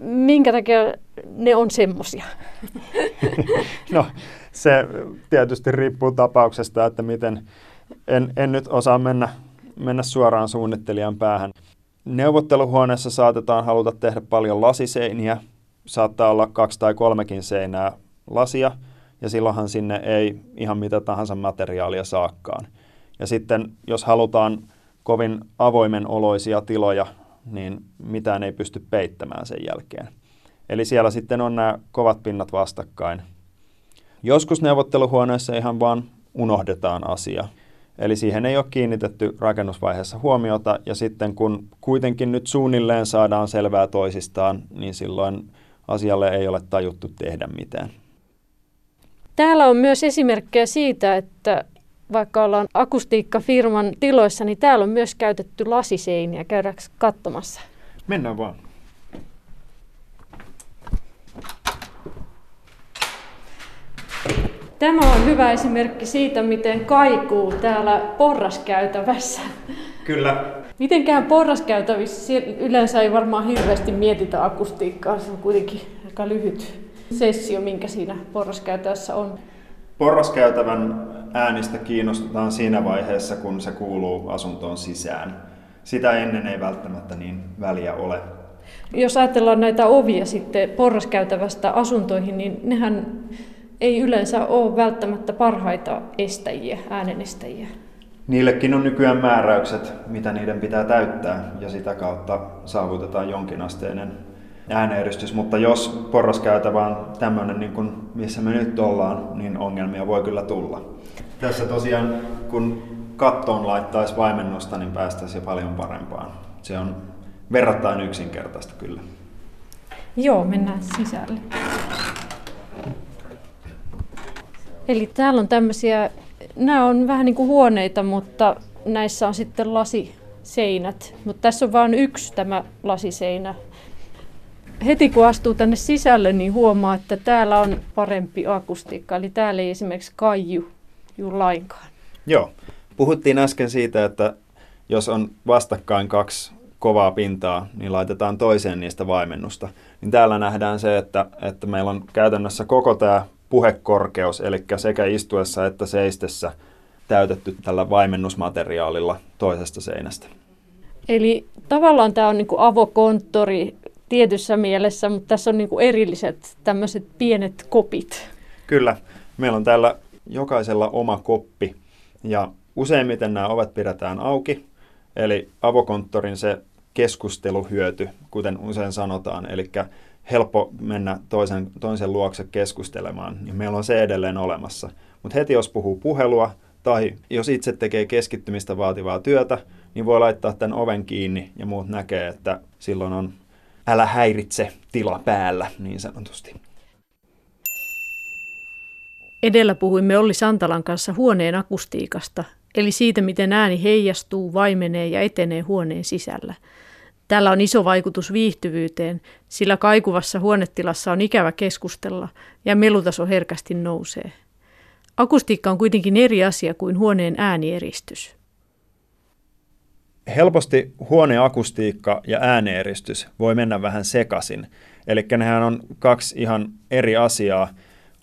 C: minkä takia ne on semmoisia?
A: no, se tietysti riippuu tapauksesta, että miten, en, en nyt osaa mennä, mennä suoraan suunnittelijan päähän. Neuvotteluhuoneessa saatetaan haluta tehdä paljon lasiseiniä, saattaa olla kaksi tai kolmekin seinää lasia, ja silloinhan sinne ei ihan mitä tahansa materiaalia saakkaan. Ja sitten jos halutaan kovin avoimen oloisia tiloja, niin mitään ei pysty peittämään sen jälkeen. Eli siellä sitten on nämä kovat pinnat vastakkain. Joskus neuvotteluhuoneessa ihan vaan unohdetaan asia. Eli siihen ei ole kiinnitetty rakennusvaiheessa huomiota, ja sitten kun kuitenkin nyt suunnilleen saadaan selvää toisistaan, niin silloin asialle ei ole tajuttu tehdä mitään.
C: Täällä on myös esimerkkejä siitä, että vaikka ollaan akustiikkafirman tiloissa, niin täällä on myös käytetty lasiseiniä. Käydäänkö katsomassa?
A: Mennään vaan.
C: Tämä on hyvä esimerkki siitä, miten kaikuu täällä porraskäytävässä.
A: Kyllä.
C: Mitenkään porraskäytävissä yleensä ei varmaan hirveästi mietitä akustiikkaa, se on kuitenkin aika lyhyt sessio, minkä siinä porraskäytävässä on.
A: Porraskäytävän äänistä kiinnostutaan siinä vaiheessa, kun se kuuluu asuntoon sisään. Sitä ennen ei välttämättä niin väliä ole.
C: Jos ajatellaan näitä ovia sitten porraskäytävästä asuntoihin, niin nehän ei yleensä ole välttämättä parhaita estäjiä, äänenestäjiä.
A: Niillekin on nykyään määräykset, mitä niiden pitää täyttää, ja sitä kautta saavutetaan jonkinasteinen ääneeristys. Mutta jos porraskäytävä on tämmöinen, niin kuin missä me nyt ollaan, niin ongelmia voi kyllä tulla. Tässä tosiaan, kun kattoon laittaisi vaimennusta, niin päästäisiin paljon parempaan. Se on verrattain yksinkertaista kyllä.
C: Joo, mennään sisälle. Eli täällä on tämmöisiä, nämä on vähän niin kuin huoneita, mutta näissä on sitten lasiseinät. Mutta tässä on vain yksi tämä lasiseinä. Heti kun astuu tänne sisälle, niin huomaa, että täällä on parempi akustiikka. Eli täällä ei esimerkiksi kaiju juu lainkaan.
A: Joo. Puhuttiin äsken siitä, että jos on vastakkain kaksi kovaa pintaa, niin laitetaan toiseen niistä vaimennusta. Niin täällä nähdään se, että, että meillä on käytännössä koko tämä puhekorkeus, eli sekä istuessa että seistessä täytetty tällä vaimennusmateriaalilla toisesta seinästä.
C: Eli tavallaan tämä on niin kuin avokonttori tietyssä mielessä, mutta tässä on niin kuin erilliset tämmöiset pienet kopit.
A: Kyllä. Meillä on täällä jokaisella oma koppi ja useimmiten nämä ovet pidetään auki. Eli avokonttorin se keskusteluhyöty, kuten usein sanotaan, eli helppo mennä toisen, toisen luokse keskustelemaan, niin meillä on se edelleen olemassa. Mutta heti jos puhuu puhelua tai jos itse tekee keskittymistä vaativaa työtä, niin voi laittaa tämän oven kiinni ja muut näkee, että silloin on älä häiritse tila päällä niin sanotusti.
C: Edellä puhuimme Olli Santalan kanssa huoneen akustiikasta, eli siitä, miten ääni heijastuu, vaimenee ja etenee huoneen sisällä – Tällä on iso vaikutus viihtyvyyteen, sillä kaikuvassa huonetilassa on ikävä keskustella ja melutaso herkästi nousee. Akustiikka on kuitenkin eri asia kuin huoneen äänieristys.
A: Helposti huoneakustiikka ja ääneeristys voi mennä vähän sekaisin. Eli nehän on kaksi ihan eri asiaa.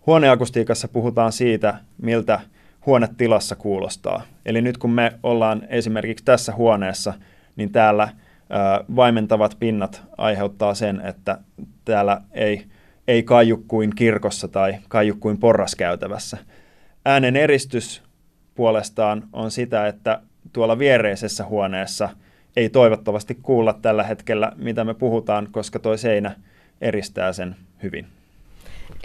A: Huoneakustiikassa puhutaan siitä, miltä huonetilassa kuulostaa. Eli nyt kun me ollaan esimerkiksi tässä huoneessa, niin täällä – vaimentavat pinnat aiheuttaa sen, että täällä ei, ei kaiju kuin kirkossa tai kaiju kuin porraskäytävässä. Äänen eristys puolestaan on sitä, että tuolla viereisessä huoneessa ei toivottavasti kuulla tällä hetkellä, mitä me puhutaan, koska tuo seinä eristää sen hyvin.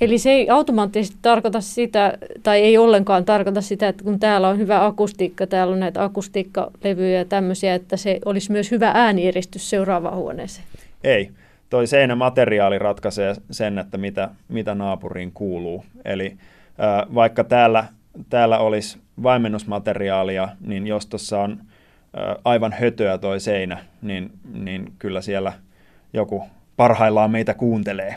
C: Eli se ei automaattisesti tarkoita sitä, tai ei ollenkaan tarkoita sitä, että kun täällä on hyvä akustiikka, täällä on näitä akustiikkalevyjä ja tämmöisiä, että se olisi myös hyvä äänieristys seuraavaan huoneeseen.
A: Ei. Toi seinämateriaali ratkaisee sen, että mitä, mitä naapuriin kuuluu. Eli äh, vaikka täällä, täällä olisi vaimennusmateriaalia, niin jos tuossa on äh, aivan hötöä toi seinä, niin, niin kyllä siellä joku parhaillaan meitä kuuntelee.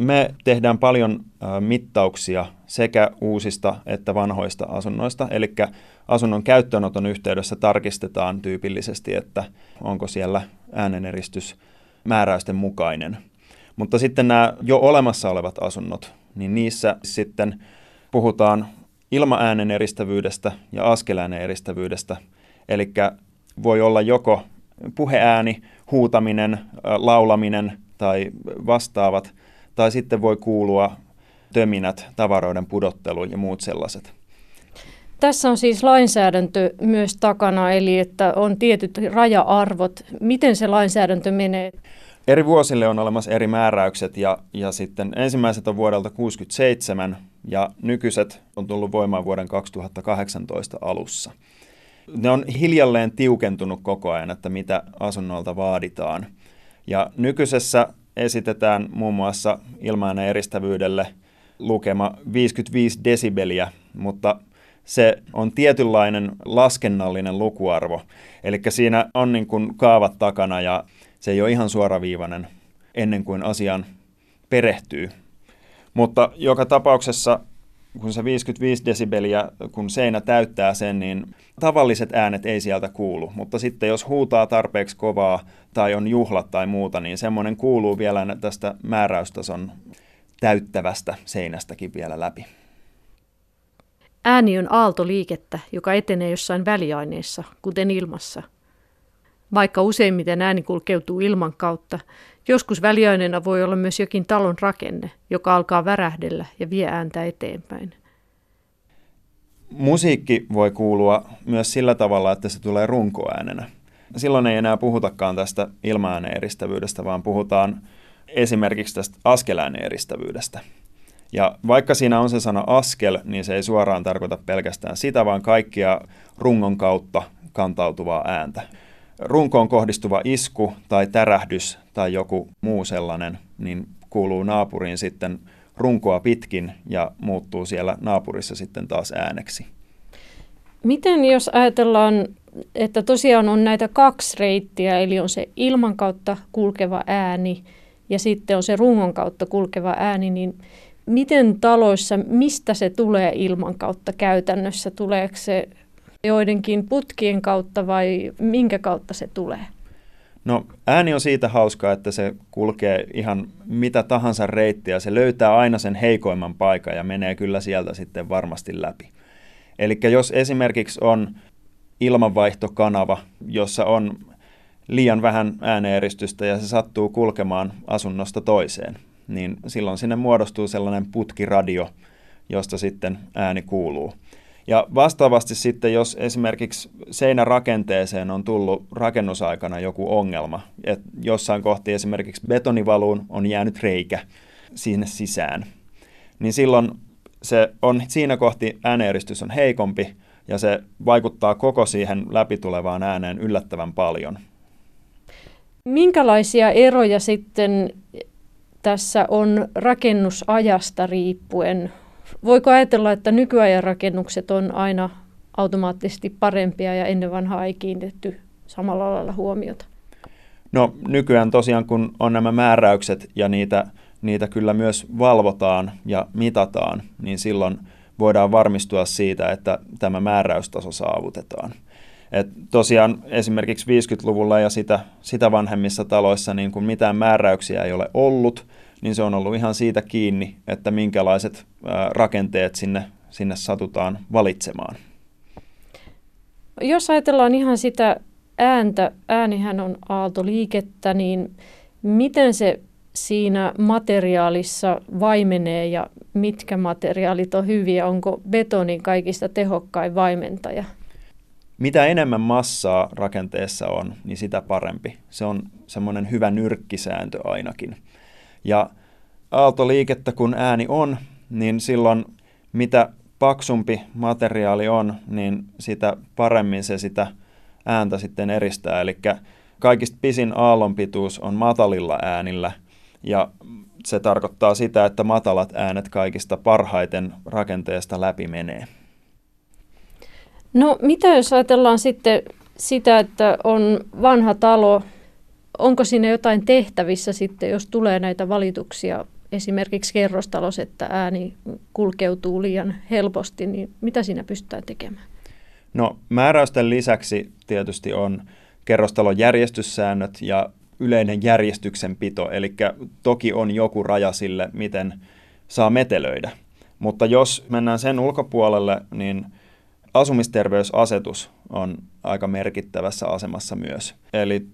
A: Me tehdään paljon mittauksia sekä uusista että vanhoista asunnoista, eli asunnon käyttöönoton yhteydessä tarkistetaan tyypillisesti, että onko siellä ääneneristys määräysten mukainen. Mutta sitten nämä jo olemassa olevat asunnot, niin niissä sitten puhutaan ilmaäänen eristävyydestä ja askeläänen eristävyydestä. Eli voi olla joko puheääni, huutaminen, laulaminen tai vastaavat – tai sitten voi kuulua töminät, tavaroiden pudottelu ja muut sellaiset.
C: Tässä on siis lainsäädäntö myös takana, eli että on tietyt raja-arvot. Miten se lainsäädäntö menee?
A: Eri vuosille on olemassa eri määräykset ja, ja sitten ensimmäiset on vuodelta 1967 ja nykyiset on tullut voimaan vuoden 2018 alussa. Ne on hiljalleen tiukentunut koko ajan, että mitä asunnolta vaaditaan. Ja nykyisessä esitetään muun muassa ilmainen eristävyydelle lukema 55 desibeliä, mutta se on tietynlainen laskennallinen lukuarvo. Eli siinä on niin kuin kaavat takana ja se ei ole ihan suoraviivainen ennen kuin asiaan perehtyy. Mutta joka tapauksessa, kun se 55 desibeliä, kun seinä täyttää sen, niin tavalliset äänet ei sieltä kuulu. Mutta sitten jos huutaa tarpeeksi kovaa tai on juhlat tai muuta, niin semmoinen kuuluu vielä tästä määräystason täyttävästä seinästäkin vielä läpi.
C: Ääni on aaltoliikettä, joka etenee jossain väliaineessa, kuten ilmassa. Vaikka useimmiten ääni kulkeutuu ilman kautta, joskus väliaineena voi olla myös jokin talon rakenne, joka alkaa värähdellä ja vie ääntä eteenpäin.
A: Musiikki voi kuulua myös sillä tavalla, että se tulee runkoäänenä. Silloin ei enää puhutakaan tästä ilmaääneeristävyydestä, vaan puhutaan esimerkiksi tästä askelääneeristävyydestä. Ja vaikka siinä on se sana askel, niin se ei suoraan tarkoita pelkästään sitä, vaan kaikkia rungon kautta kantautuvaa ääntä. Runkoon kohdistuva isku tai tärähdys tai joku muu sellainen, niin kuuluu naapuriin sitten runkoa pitkin ja muuttuu siellä naapurissa sitten taas ääneksi.
C: Miten jos ajatellaan, että tosiaan on näitä kaksi reittiä, eli on se ilman kautta kulkeva ääni ja sitten on se rungon kautta kulkeva ääni, niin miten taloissa, mistä se tulee ilman kautta käytännössä? Tuleeko se joidenkin putkien kautta vai minkä kautta se tulee?
A: No ääni on siitä hauskaa, että se kulkee ihan mitä tahansa reittiä. Se löytää aina sen heikoimman paikan ja menee kyllä sieltä sitten varmasti läpi. Eli jos esimerkiksi on ilmanvaihtokanava, jossa on liian vähän ääneeristystä ja se sattuu kulkemaan asunnosta toiseen, niin silloin sinne muodostuu sellainen putkiradio, josta sitten ääni kuuluu. Ja vastaavasti sitten, jos esimerkiksi seinärakenteeseen on tullut rakennusaikana joku ongelma, että jossain kohti esimerkiksi betonivaluun on jäänyt reikä sinne sisään, niin silloin se on siinä kohti ääneeristys on heikompi ja se vaikuttaa koko siihen läpitulevaan ääneen yllättävän paljon.
C: Minkälaisia eroja sitten tässä on rakennusajasta riippuen? Voiko ajatella, että nykyajan rakennukset on aina automaattisesti parempia ja ennen vanhaa ei kiinnitetty samalla lailla huomiota?
A: No nykyään tosiaan kun on nämä määräykset ja niitä, niitä kyllä myös valvotaan ja mitataan, niin silloin voidaan varmistua siitä, että tämä määräystaso saavutetaan. Et tosiaan esimerkiksi 50-luvulla ja sitä, sitä vanhemmissa taloissa niin kun mitään määräyksiä ei ole ollut, niin se on ollut ihan siitä kiinni, että minkälaiset rakenteet sinne, sinne satutaan valitsemaan.
C: Jos ajatellaan ihan sitä ääntä, äänihän on aaltoliikettä, niin miten se siinä materiaalissa vaimenee ja mitkä materiaalit on hyviä? Onko betoni kaikista tehokkain vaimentaja?
A: Mitä enemmän massaa rakenteessa on, niin sitä parempi. Se on semmoinen hyvä nyrkkisääntö ainakin. Ja aaltoliikettä kun ääni on, niin silloin mitä paksumpi materiaali on, niin sitä paremmin se sitä ääntä sitten eristää. Eli kaikista pisin aallonpituus on matalilla äänillä ja se tarkoittaa sitä, että matalat äänet kaikista parhaiten rakenteesta läpi menee.
C: No mitä jos ajatellaan sitten sitä, että on vanha talo, onko siinä jotain tehtävissä sitten, jos tulee näitä valituksia esimerkiksi kerrostalos, että ääni kulkeutuu liian helposti, niin mitä siinä pystytään tekemään?
A: No määräysten lisäksi tietysti on kerrostalon järjestyssäännöt ja yleinen järjestyksenpito, eli toki on joku raja sille, miten saa metelöidä. Mutta jos mennään sen ulkopuolelle, niin asumisterveysasetus on aika merkittävässä asemassa myös. Eli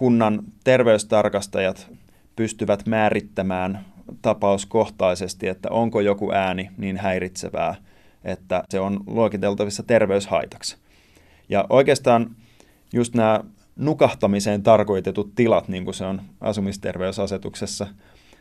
A: kunnan terveystarkastajat pystyvät määrittämään tapauskohtaisesti, että onko joku ääni niin häiritsevää, että se on luokiteltavissa terveyshaitaksi. Ja oikeastaan just nämä nukahtamiseen tarkoitetut tilat, niin kuin se on asumisterveysasetuksessa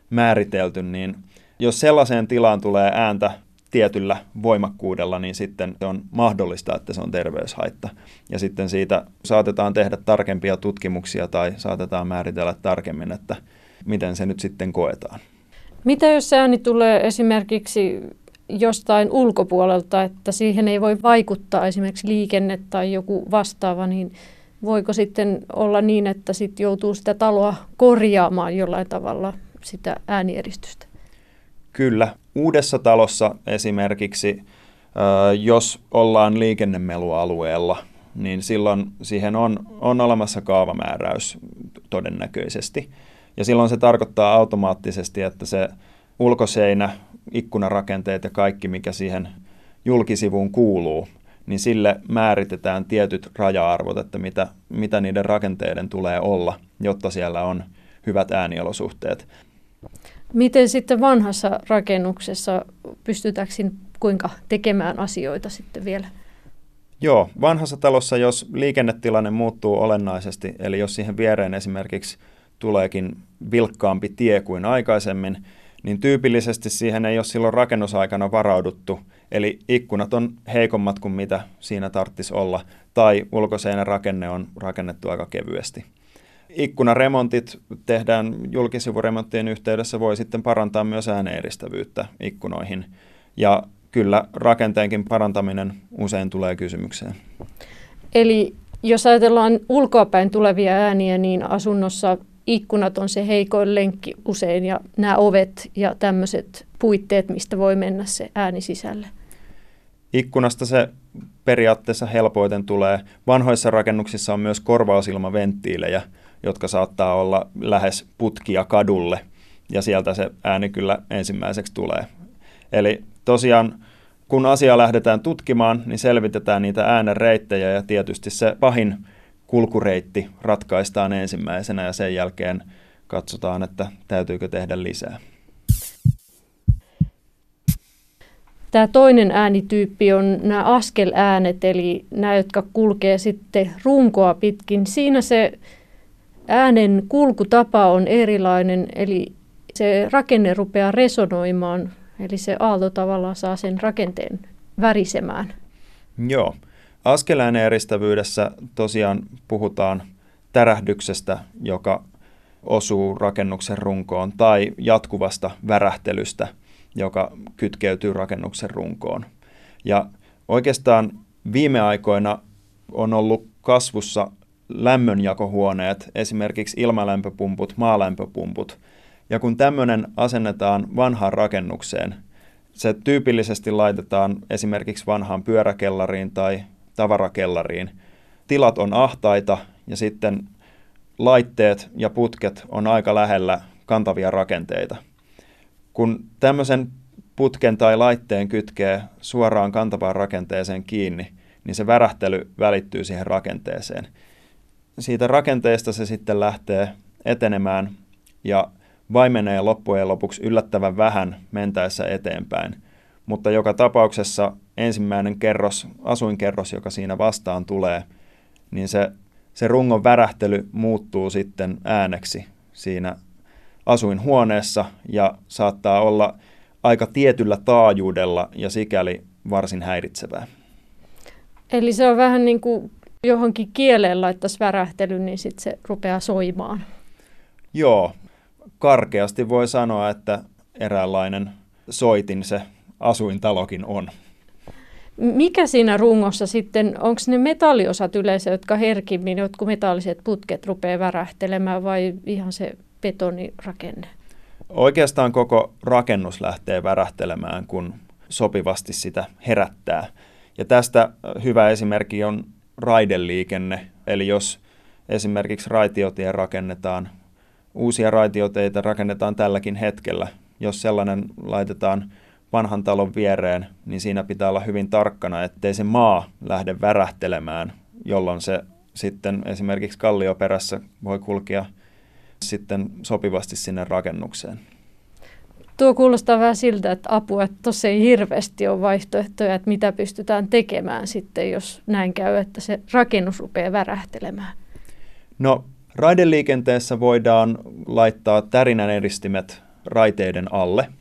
A: määritelty, niin jos sellaiseen tilaan tulee ääntä tietyllä voimakkuudella, niin sitten se on mahdollista, että se on terveyshaitta. Ja sitten siitä saatetaan tehdä tarkempia tutkimuksia tai saatetaan määritellä tarkemmin, että miten se nyt sitten koetaan.
C: Mitä jos ääni tulee esimerkiksi jostain ulkopuolelta, että siihen ei voi vaikuttaa esimerkiksi liikenne tai joku vastaava, niin voiko sitten olla niin, että sit joutuu sitä taloa korjaamaan jollain tavalla sitä äänieristystä?
A: Kyllä. Uudessa talossa esimerkiksi, jos ollaan liikennemelualueella, niin silloin siihen on, on olemassa kaavamääräys todennäköisesti. Ja silloin se tarkoittaa automaattisesti, että se ulkoseinä, ikkunarakenteet ja kaikki, mikä siihen julkisivuun kuuluu, niin sille määritetään tietyt raja-arvot, että mitä, mitä niiden rakenteiden tulee olla, jotta siellä on hyvät ääniolosuhteet.
C: Miten sitten vanhassa rakennuksessa pystytäänkö kuinka tekemään asioita sitten vielä?
A: Joo, vanhassa talossa, jos liikennetilanne muuttuu olennaisesti, eli jos siihen viereen esimerkiksi tuleekin vilkkaampi tie kuin aikaisemmin, niin tyypillisesti siihen ei ole silloin rakennusaikana varauduttu, eli ikkunat on heikommat kuin mitä siinä tarttisi olla, tai ulkoseinän rakenne on rakennettu aika kevyesti. Ikkunaremontit tehdään julkisivuremonttien yhteydessä, voi sitten parantaa myös ääneeristävyyttä ikkunoihin, ja kyllä rakenteenkin parantaminen usein tulee kysymykseen.
C: Eli jos ajatellaan ulkoapäin tulevia ääniä, niin asunnossa ikkunat on se heikoin lenkki usein ja nämä ovet ja tämmöiset puitteet, mistä voi mennä se ääni sisälle.
A: Ikkunasta se periaatteessa helpoiten tulee. Vanhoissa rakennuksissa on myös korvausilmaventtiilejä, jotka saattaa olla lähes putkia kadulle ja sieltä se ääni kyllä ensimmäiseksi tulee. Eli tosiaan kun asiaa lähdetään tutkimaan, niin selvitetään niitä äänen reittejä ja tietysti se pahin kulkureitti ratkaistaan ensimmäisenä ja sen jälkeen katsotaan, että täytyykö tehdä lisää.
C: Tämä toinen äänityyppi on nämä askeläänet, eli nämä, jotka kulkee sitten runkoa pitkin. Siinä se äänen kulkutapa on erilainen, eli se rakenne rupeaa resonoimaan, eli se aalto tavallaan saa sen rakenteen värisemään.
A: Joo. Askeläinen eristävyydessä tosiaan puhutaan tärähdyksestä, joka osuu rakennuksen runkoon, tai jatkuvasta värähtelystä, joka kytkeytyy rakennuksen runkoon. Ja oikeastaan viime aikoina on ollut kasvussa lämmönjakohuoneet, esimerkiksi ilmalämpöpumput, maalämpöpumput. Ja kun tämmöinen asennetaan vanhaan rakennukseen, se tyypillisesti laitetaan esimerkiksi vanhaan pyöräkellariin tai tavarakellariin. Tilat on ahtaita ja sitten laitteet ja putket on aika lähellä kantavia rakenteita. Kun tämmöisen putken tai laitteen kytkee suoraan kantavaan rakenteeseen kiinni, niin se värähtely välittyy siihen rakenteeseen. Siitä rakenteesta se sitten lähtee etenemään ja vaimenee loppujen lopuksi yllättävän vähän mentäessä eteenpäin – mutta joka tapauksessa ensimmäinen kerros, asuinkerros, joka siinä vastaan tulee, niin se, se rungon värähtely muuttuu sitten ääneksi siinä asuinhuoneessa ja saattaa olla aika tietyllä taajuudella ja sikäli varsin häiritsevää.
C: Eli se on vähän niin kuin johonkin kieleen laittaisi värähtely, niin sitten se rupeaa soimaan.
A: Joo, karkeasti voi sanoa, että eräänlainen soitin se asuintalokin on.
C: Mikä siinä rungossa sitten, onko ne metalliosat yleensä, jotka herkimmin, jotkut metalliset putket rupeaa värähtelemään vai ihan se betonirakenne?
A: Oikeastaan koko rakennus lähtee värähtelemään, kun sopivasti sitä herättää. Ja tästä hyvä esimerkki on raideliikenne. Eli jos esimerkiksi raitiotie rakennetaan, uusia raitioteitä rakennetaan tälläkin hetkellä, jos sellainen laitetaan vanhan talon viereen, niin siinä pitää olla hyvin tarkkana, ettei se maa lähde värähtelemään, jolloin se sitten esimerkiksi kallioperässä voi kulkea sitten sopivasti sinne rakennukseen.
C: Tuo kuulostaa vähän siltä, että apua, että tuossa ei hirveästi ole vaihtoehtoja, että mitä pystytään tekemään sitten, jos näin käy, että se rakennus rupeaa värähtelemään.
A: No, raideliikenteessä voidaan laittaa tärinän eristimet raiteiden alle –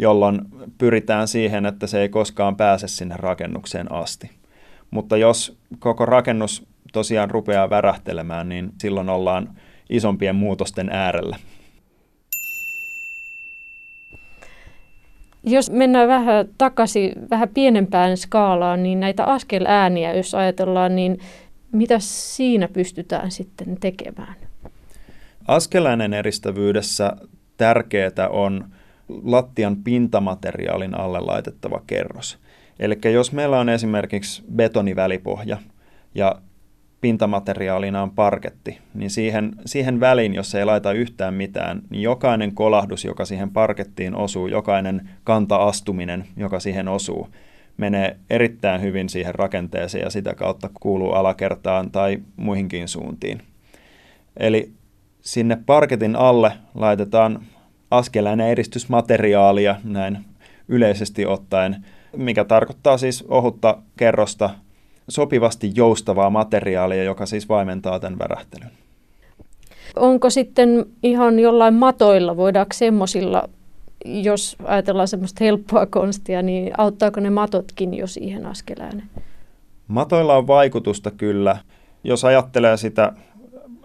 A: jolloin pyritään siihen, että se ei koskaan pääse sinne rakennukseen asti. Mutta jos koko rakennus tosiaan rupeaa värähtelemään, niin silloin ollaan isompien muutosten äärellä.
C: Jos mennään vähän takaisin vähän pienempään skaalaan, niin näitä askelääniä, jos ajatellaan, niin mitä siinä pystytään sitten tekemään?
A: Askeläänen eristävyydessä tärkeää on lattian pintamateriaalin alle laitettava kerros. Eli jos meillä on esimerkiksi betonivälipohja ja pintamateriaalina on parketti, niin siihen, siihen väliin, jos ei laita yhtään mitään, niin jokainen kolahdus, joka siihen parkettiin osuu, jokainen kanta-astuminen, joka siihen osuu, menee erittäin hyvin siihen rakenteeseen ja sitä kautta kuuluu alakertaan tai muihinkin suuntiin. Eli sinne parketin alle laitetaan askelainen eristysmateriaalia näin yleisesti ottaen, mikä tarkoittaa siis ohutta kerrosta sopivasti joustavaa materiaalia, joka siis vaimentaa tämän värähtelyn.
C: Onko sitten ihan jollain matoilla, voidaanko semmoisilla, jos ajatellaan semmoista helppoa konstia, niin auttaako ne matotkin jo siihen askelään?
A: Matoilla on vaikutusta kyllä. Jos ajattelee sitä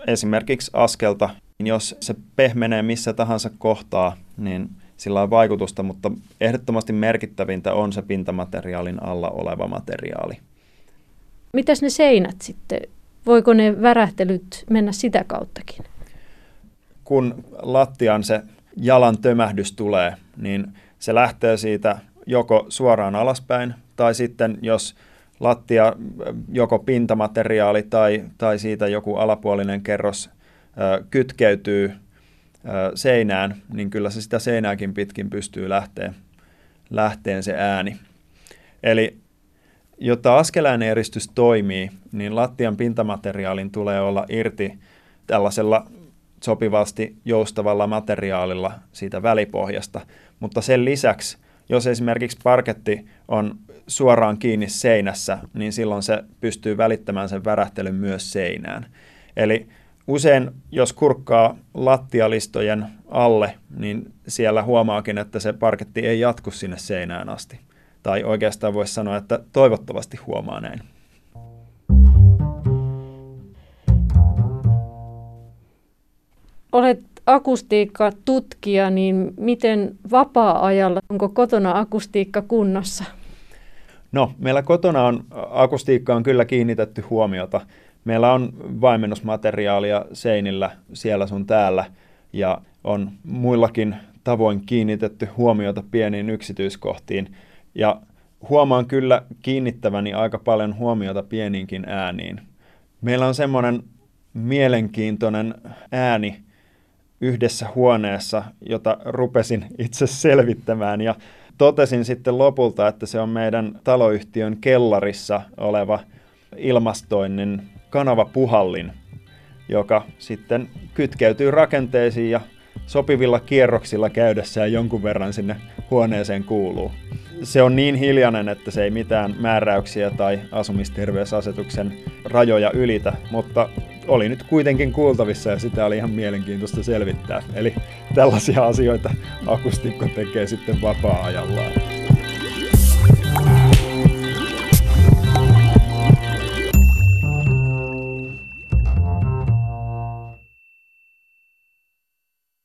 A: esimerkiksi askelta, niin jos se pehmenee missä tahansa kohtaa, niin sillä on vaikutusta, mutta ehdottomasti merkittävintä on se pintamateriaalin alla oleva materiaali.
C: Mitäs ne seinät sitten? Voiko ne värähtelyt mennä sitä kauttakin?
A: Kun lattian se jalan tömähdys tulee, niin se lähtee siitä joko suoraan alaspäin, tai sitten jos lattia, joko pintamateriaali tai, tai siitä joku alapuolinen kerros ö, kytkeytyy ö, seinään, niin kyllä se sitä seinääkin pitkin pystyy lähteen, lähteen se ääni. Eli Jotta askeläinen eristys toimii, niin lattian pintamateriaalin tulee olla irti tällaisella sopivasti joustavalla materiaalilla siitä välipohjasta. Mutta sen lisäksi, jos esimerkiksi parketti on suoraan kiinni seinässä, niin silloin se pystyy välittämään sen värähtelyn myös seinään. Eli usein, jos kurkkaa lattialistojen alle, niin siellä huomaakin, että se parketti ei jatku sinne seinään asti. Tai oikeastaan voisi sanoa, että toivottavasti huomaa näin.
C: Olet akustiikka-tutkija, niin miten vapaa-ajalla, onko kotona akustiikka kunnossa?
A: No, meillä kotona on akustiikkaan kyllä kiinnitetty huomiota. Meillä on vaimennusmateriaalia seinillä siellä sun täällä ja on muillakin tavoin kiinnitetty huomiota pieniin yksityiskohtiin. Ja huomaan kyllä kiinnittäväni aika paljon huomiota pieniinkin ääniin. Meillä on semmoinen mielenkiintoinen ääni yhdessä huoneessa, jota rupesin itse selvittämään ja totesin sitten lopulta, että se on meidän taloyhtiön kellarissa oleva ilmastoinnin kanavapuhallin, joka sitten kytkeytyy rakenteisiin ja sopivilla kierroksilla käydessään jonkun verran sinne huoneeseen kuuluu. Se on niin hiljainen, että se ei mitään määräyksiä tai asumisterveysasetuksen rajoja ylitä, mutta oli nyt kuitenkin kuultavissa ja sitä oli ihan mielenkiintoista selvittää. Eli tällaisia asioita akustikko tekee sitten vapaa-ajallaan.